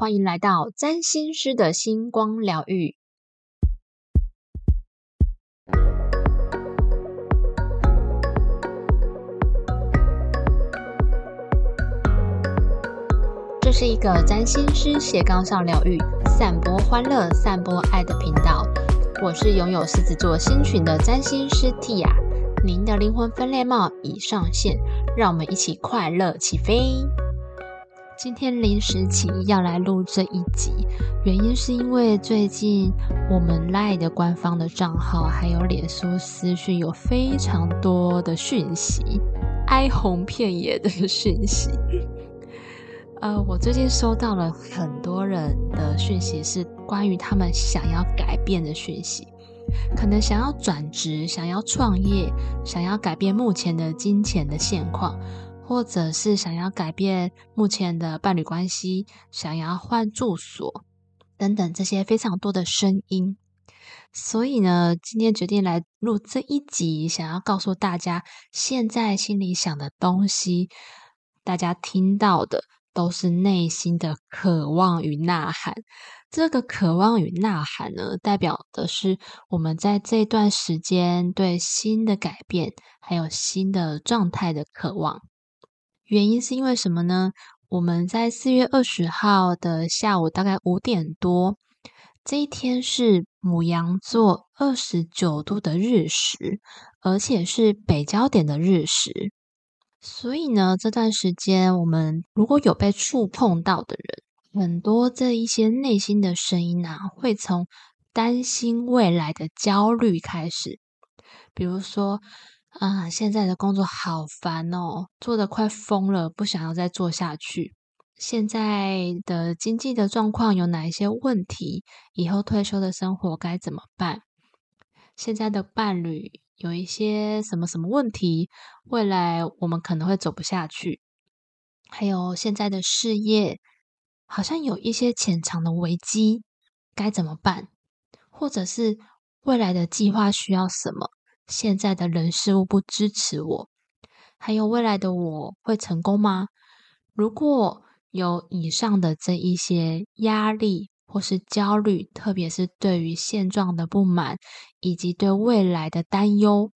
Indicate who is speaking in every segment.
Speaker 1: 欢迎来到占星师的星光疗愈。这是一个占星师斜杠上疗愈、散播欢乐、散播爱的频道。我是拥有狮子座星群的占星师 Tia，您的灵魂分裂帽已上线，让我们一起快乐起飞。今天临时起意要来录这一集，原因是因为最近我们 Line 的官方的账号还有脸书私讯有非常多的讯息，哀鸿遍野的讯息。呃，我最近收到了很多人的讯息，是关于他们想要改变的讯息，可能想要转职、想要创业、想要改变目前的金钱的现况。或者是想要改变目前的伴侣关系，想要换住所等等这些非常多的声音，所以呢，今天决定来录这一集，想要告诉大家，现在心里想的东西，大家听到的都是内心的渴望与呐喊。这个渴望与呐喊呢，代表的是我们在这段时间对新的改变，还有新的状态的渴望。原因是因为什么呢？我们在四月二十号的下午大概五点多，这一天是母羊座二十九度的日食，而且是北焦点的日食。所以呢，这段时间我们如果有被触碰到的人，很多这一些内心的声音啊，会从担心未来的焦虑开始，比如说。啊，现在的工作好烦哦，做的快疯了，不想要再做下去。现在的经济的状况有哪一些问题？以后退休的生活该怎么办？现在的伴侣有一些什么什么问题？未来我们可能会走不下去。还有现在的事业好像有一些潜藏的危机，该怎么办？或者是未来的计划需要什么？现在的人事物不支持我，还有未来的我会成功吗？如果有以上的这一些压力或是焦虑，特别是对于现状的不满以及对未来的担忧，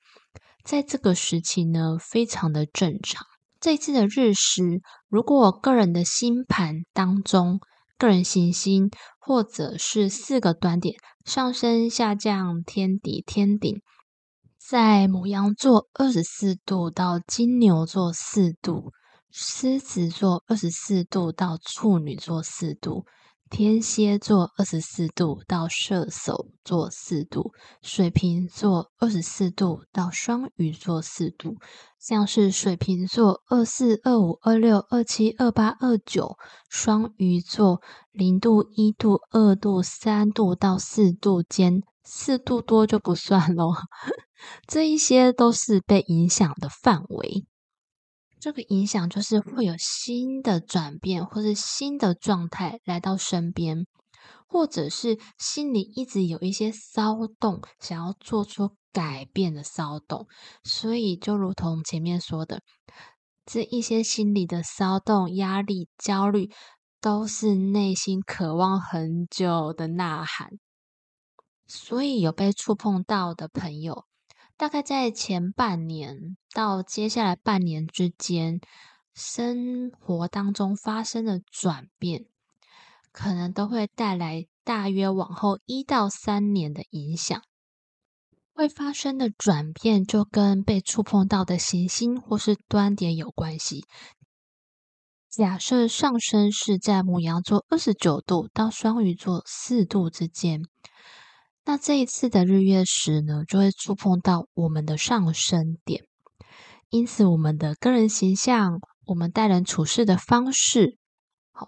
Speaker 1: 在这个时期呢，非常的正常。这次的日食，如果我个人的星盘当中，个人行星或者是四个端点上升、下降、天底、天顶。在母羊座二十四度到金牛座四度，狮子座二十四度到处女座四度，天蝎座二十四度到射手座四度，水瓶座二十四度到双鱼座四度。像是水瓶座二四、二五、二六、二七、二八、二九，双鱼座零度、一度、二度、三度到四度间。四度多就不算咯，这一些都是被影响的范围。这个影响就是会有新的转变，或是新的状态来到身边，或者是心里一直有一些骚动，想要做出改变的骚动。所以，就如同前面说的，这一些心理的骚动、压力、焦虑，都是内心渴望很久的呐喊。所以有被触碰到的朋友，大概在前半年到接下来半年之间，生活当中发生的转变，可能都会带来大约往后一到三年的影响。会发生的转变，就跟被触碰到的行星或是端点有关系。假设上升是在母羊座二十九度到双鱼座四度之间。那这一次的日月食呢，就会触碰到我们的上升点，因此我们的个人形象、我们待人处事的方式，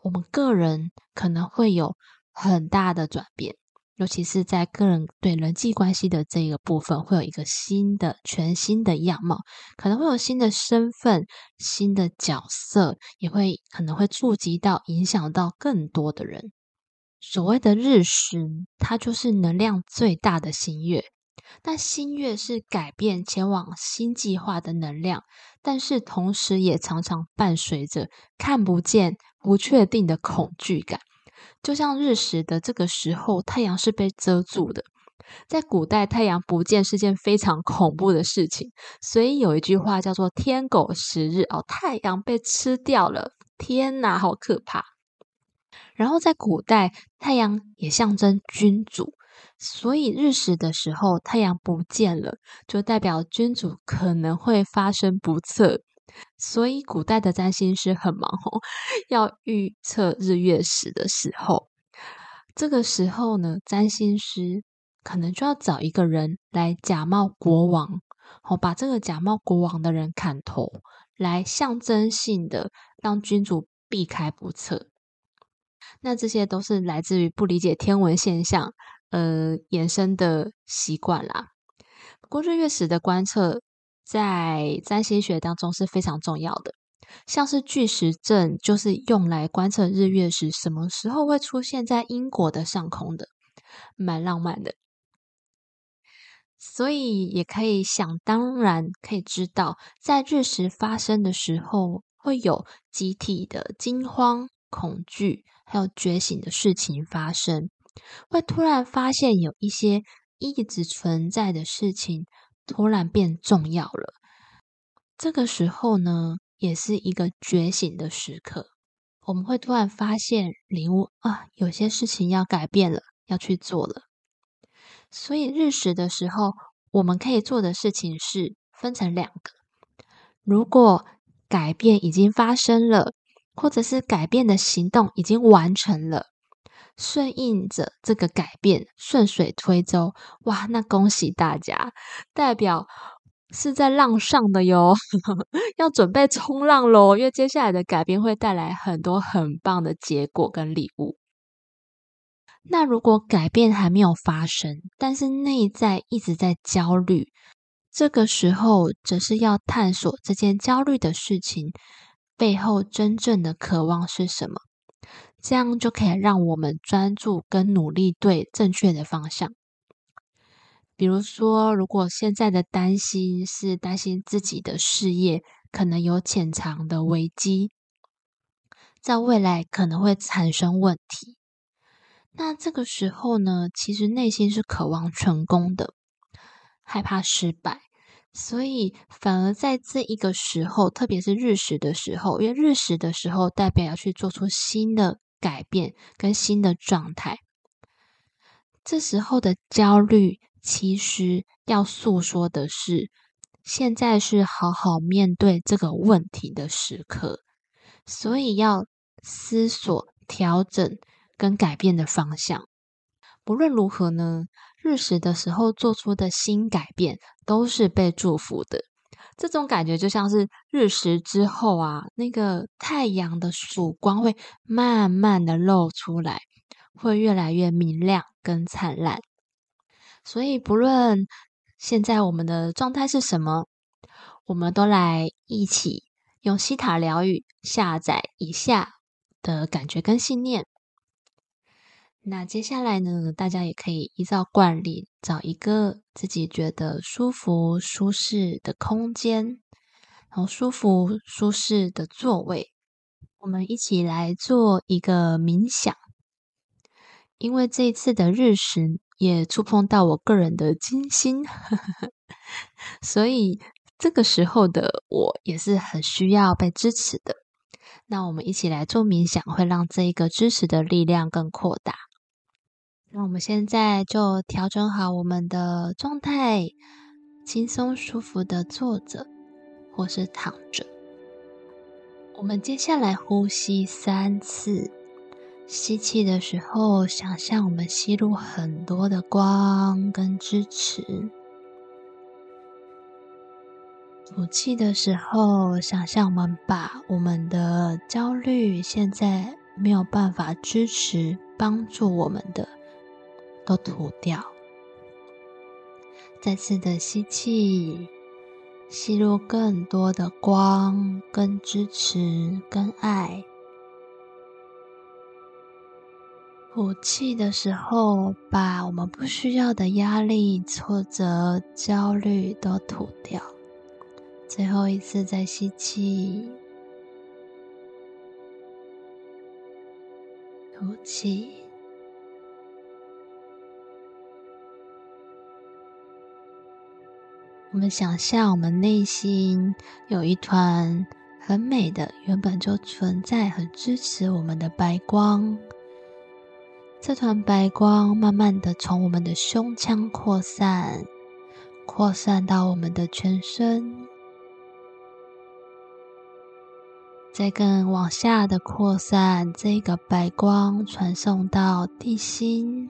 Speaker 1: 我们个人可能会有很大的转变，尤其是在个人对人际关系的这个部分，会有一个新的、全新的样貌，可能会有新的身份、新的角色，也会可能会触及到、影响到更多的人。所谓的日食，它就是能量最大的新月。但新月是改变前往新计划的能量，但是同时也常常伴随着看不见、不确定的恐惧感。就像日食的这个时候，太阳是被遮住的。在古代，太阳不见是件非常恐怖的事情，所以有一句话叫做“天狗食日”哦，太阳被吃掉了，天哪，好可怕！然后在古代，太阳也象征君主，所以日食的时候，太阳不见了，就代表君主可能会发生不测。所以古代的占星师很忙哦，要预测日月食的时候，这个时候呢，占星师可能就要找一个人来假冒国王，哦，把这个假冒国王的人砍头，来象征性的让君主避开不测。那这些都是来自于不理解天文现象，呃，衍生的习惯啦。不过日月食的观测。在占星学当中是非常重要的，像是巨石阵就是用来观测日月食什么时候会出现在英国的上空的，蛮浪漫的。所以也可以想当然可以知道，在日食发生的时候，会有集体的惊慌、恐惧，还有觉醒的事情发生，会突然发现有一些一直存在的事情。突然变重要了，这个时候呢，也是一个觉醒的时刻。我们会突然发现、领悟啊，有些事情要改变了，要去做了。所以日食的时候，我们可以做的事情是分成两个：如果改变已经发生了，或者是改变的行动已经完成了。顺应着这个改变，顺水推舟，哇，那恭喜大家，代表是在浪上的哟，要准备冲浪喽，因为接下来的改变会带来很多很棒的结果跟礼物。那如果改变还没有发生，但是内在一直在焦虑，这个时候则是要探索这件焦虑的事情背后真正的渴望是什么。这样就可以让我们专注跟努力对正确的方向。比如说，如果现在的担心是担心自己的事业可能有潜藏的危机，在未来可能会产生问题，那这个时候呢，其实内心是渴望成功的，害怕失败，所以反而在这一个时候，特别是日食的时候，因为日食的时候代表要去做出新的。改变跟新的状态，这时候的焦虑其实要诉说的是，现在是好好面对这个问题的时刻，所以要思索调整跟改变的方向。不论如何呢，日食的时候做出的新改变都是被祝福的。这种感觉就像是日食之后啊，那个太阳的曙光会慢慢的露出来，会越来越明亮跟灿烂。所以不论现在我们的状态是什么，我们都来一起用西塔疗愈下载以下的感觉跟信念。那接下来呢，大家也可以依照惯例找一个自己觉得舒服、舒适的空间，然后舒服、舒适的座位，我们一起来做一个冥想。因为这一次的日食也触碰到我个人的金星，所以这个时候的我也是很需要被支持的。那我们一起来做冥想，会让这一个支持的力量更扩大。那我们现在就调整好我们的状态，轻松舒服的坐着或是躺着。我们接下来呼吸三次，吸气的时候，想象我们吸入很多的光跟支持；吐气的时候，想象我们把我们的焦虑现在没有办法支持帮助我们的。都吐掉，再次的吸气，吸入更多的光、跟支持、跟爱。吐气的时候，把我们不需要的压力、挫折、焦虑都吐掉。最后一次再吸气。吐吐气。我们想象我们内心有一团很美的、原本就存在、很支持我们的白光。这团白光慢慢的从我们的胸腔扩散，扩散到我们的全身，再更往下的扩散。这个白光传送到地心，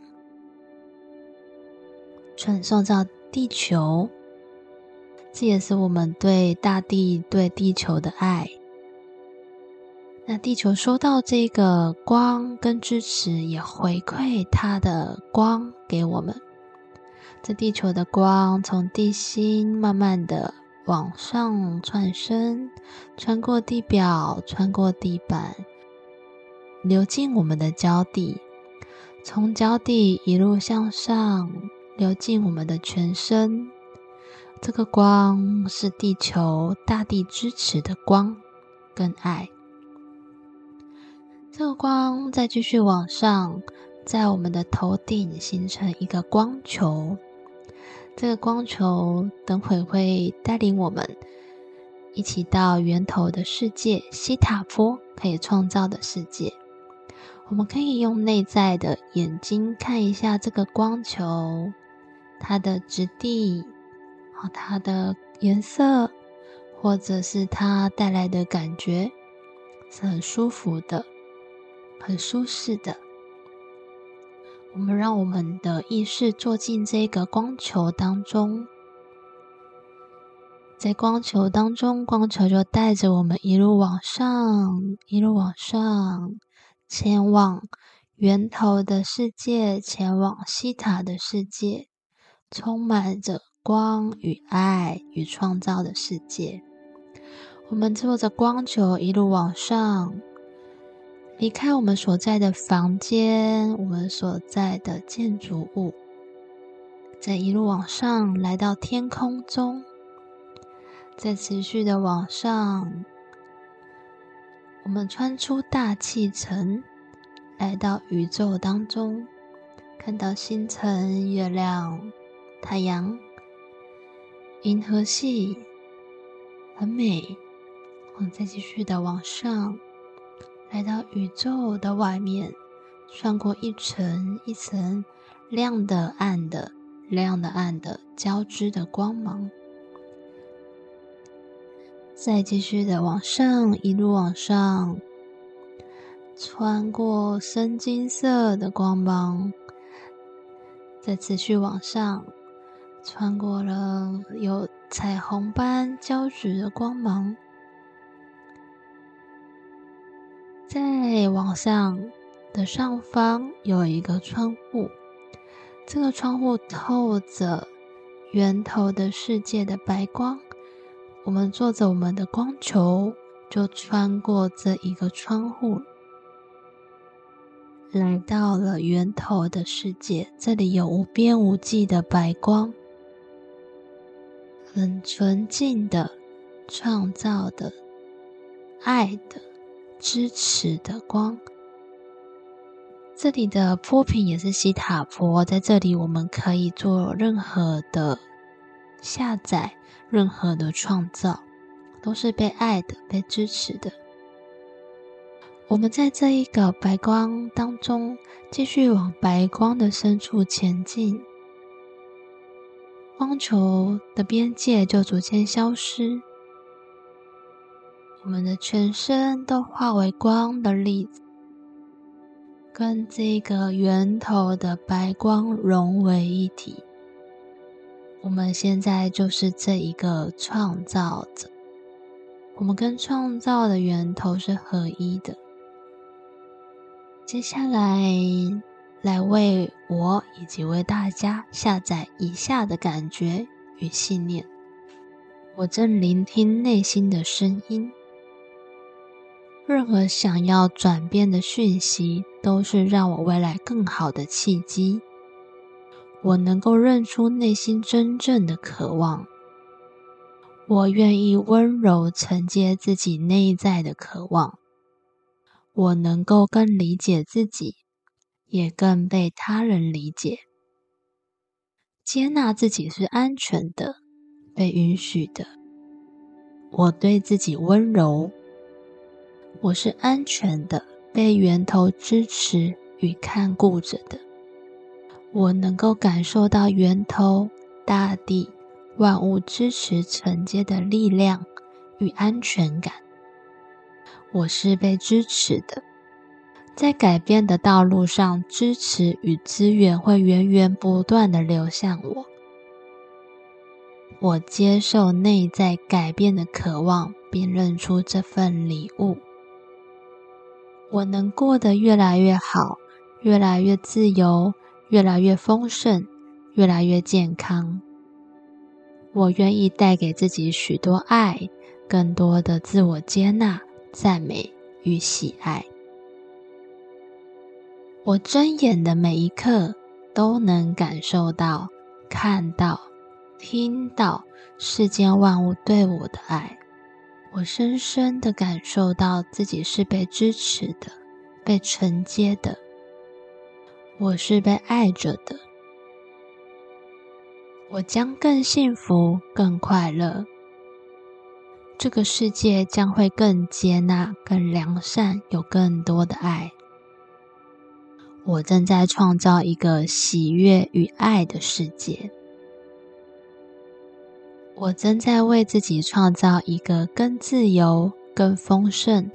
Speaker 1: 传送到地球。这也是我们对大地、对地球的爱。那地球收到这个光跟支持，也回馈它的光给我们。这地球的光从地心慢慢的往上窜升，穿过地表，穿过地板，流进我们的脚底，从脚底一路向上，流进我们的全身。这个光是地球大地支持的光跟爱。这个光再继续往上，在我们的头顶形成一个光球。这个光球等会会带领我们一起到源头的世界——西塔波可以创造的世界。我们可以用内在的眼睛看一下这个光球，它的质地。它的颜色，或者是它带来的感觉，是很舒服的，很舒适的。我们让我们的意识坐进这个光球当中，在光球当中，光球就带着我们一路往上，一路往上，前往源头的世界，前往西塔的世界，充满着。光与爱与创造的世界，我们坐着光球一路往上，离开我们所在的房间，我们所在的建筑物，再一路往上，来到天空中，再持续的往上，我们穿出大气层，来到宇宙当中，看到星辰、月亮、太阳。银河系很美，我们再继续的往上，来到宇宙的外面，穿过一层一层亮的、暗的、亮的、暗的交织的光芒，再继续的往上，一路往上，穿过深金色的光芒，再持续往上。穿过了有彩虹般交织的光芒，在往上的上方有一个窗户，这个窗户透着源头的世界的白光。我们坐着我们的光球，就穿过这一个窗户，来到了源头的世界。这里有无边无际的白光。很纯净的、创造的、爱的、支持的光。这里的波频也是西塔波，在这里我们可以做任何的下载、任何的创造，都是被爱的、被支持的。我们在这一个白光当中，继续往白光的深处前进。光球的边界就逐渐消失，我们的全身都化为光的粒子，跟这个源头的白光融为一体。我们现在就是这一个创造者，我们跟创造的源头是合一的。接下来。来为我以及为大家下载以下的感觉与信念。我正聆听内心的声音。任何想要转变的讯息，都是让我未来更好的契机。我能够认出内心真正的渴望。我愿意温柔承接自己内在的渴望。我能够更理解自己。也更被他人理解。接纳自己是安全的，被允许的。我对自己温柔，我是安全的，被源头支持与看顾着的。我能够感受到源头、大地、万物支持承接的力量与安全感。我是被支持的。在改变的道路上，支持与资源会源源不断的流向我。我接受内在改变的渴望，并认出这份礼物。我能过得越来越好，越来越自由，越来越丰盛，越来越健康。我愿意带给自己许多爱，更多的自我接纳、赞美与喜爱。我睁眼的每一刻，都能感受到、看到、听到世间万物对我的爱。我深深的感受到自己是被支持的、被承接的。我是被爱着的。我将更幸福、更快乐。这个世界将会更接纳、更良善，有更多的爱。我正在创造一个喜悦与爱的世界。我正在为自己创造一个更自由、更丰盛、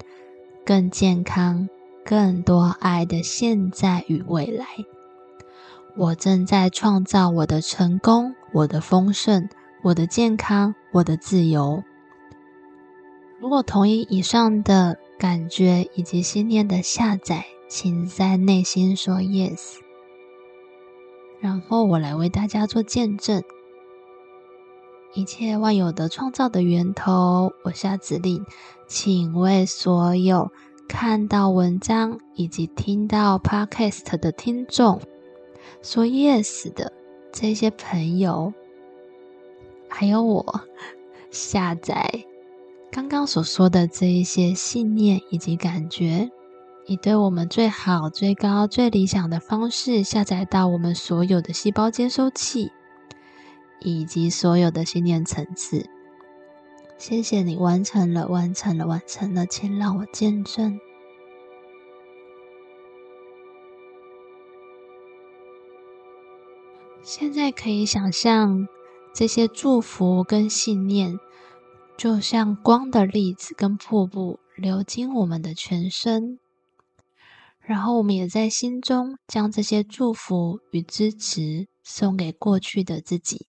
Speaker 1: 更健康、更多爱的现在与未来。我正在创造我的成功、我的丰盛、我的健康、我的自由。如果同意以上的感觉以及信念的下载。请在内心说 yes，然后我来为大家做见证。一切万有的创造的源头，我下指令，请为所有看到文章以及听到 podcast 的听众说 yes 的这些朋友，还有我下载刚刚所说的这一些信念以及感觉。以对我们最好、最高、最理想的方式下载到我们所有的细胞接收器，以及所有的信念层次。谢谢你完成了，完成了，完成了，请让我见证。现在可以想象这些祝福跟信念，就像光的粒子跟瀑布流经我们的全身。然后，我们也在心中将这些祝福与支持送给过去的自己，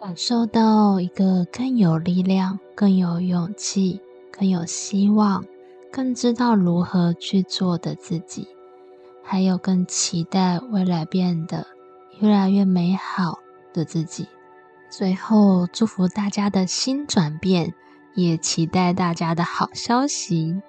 Speaker 1: 感受到一个更有力量、更有勇气、更有希望、更知道如何去做的自己，还有更期待未来变得越来越美好的自己。最后，祝福大家的新转变，也期待大家的好消息。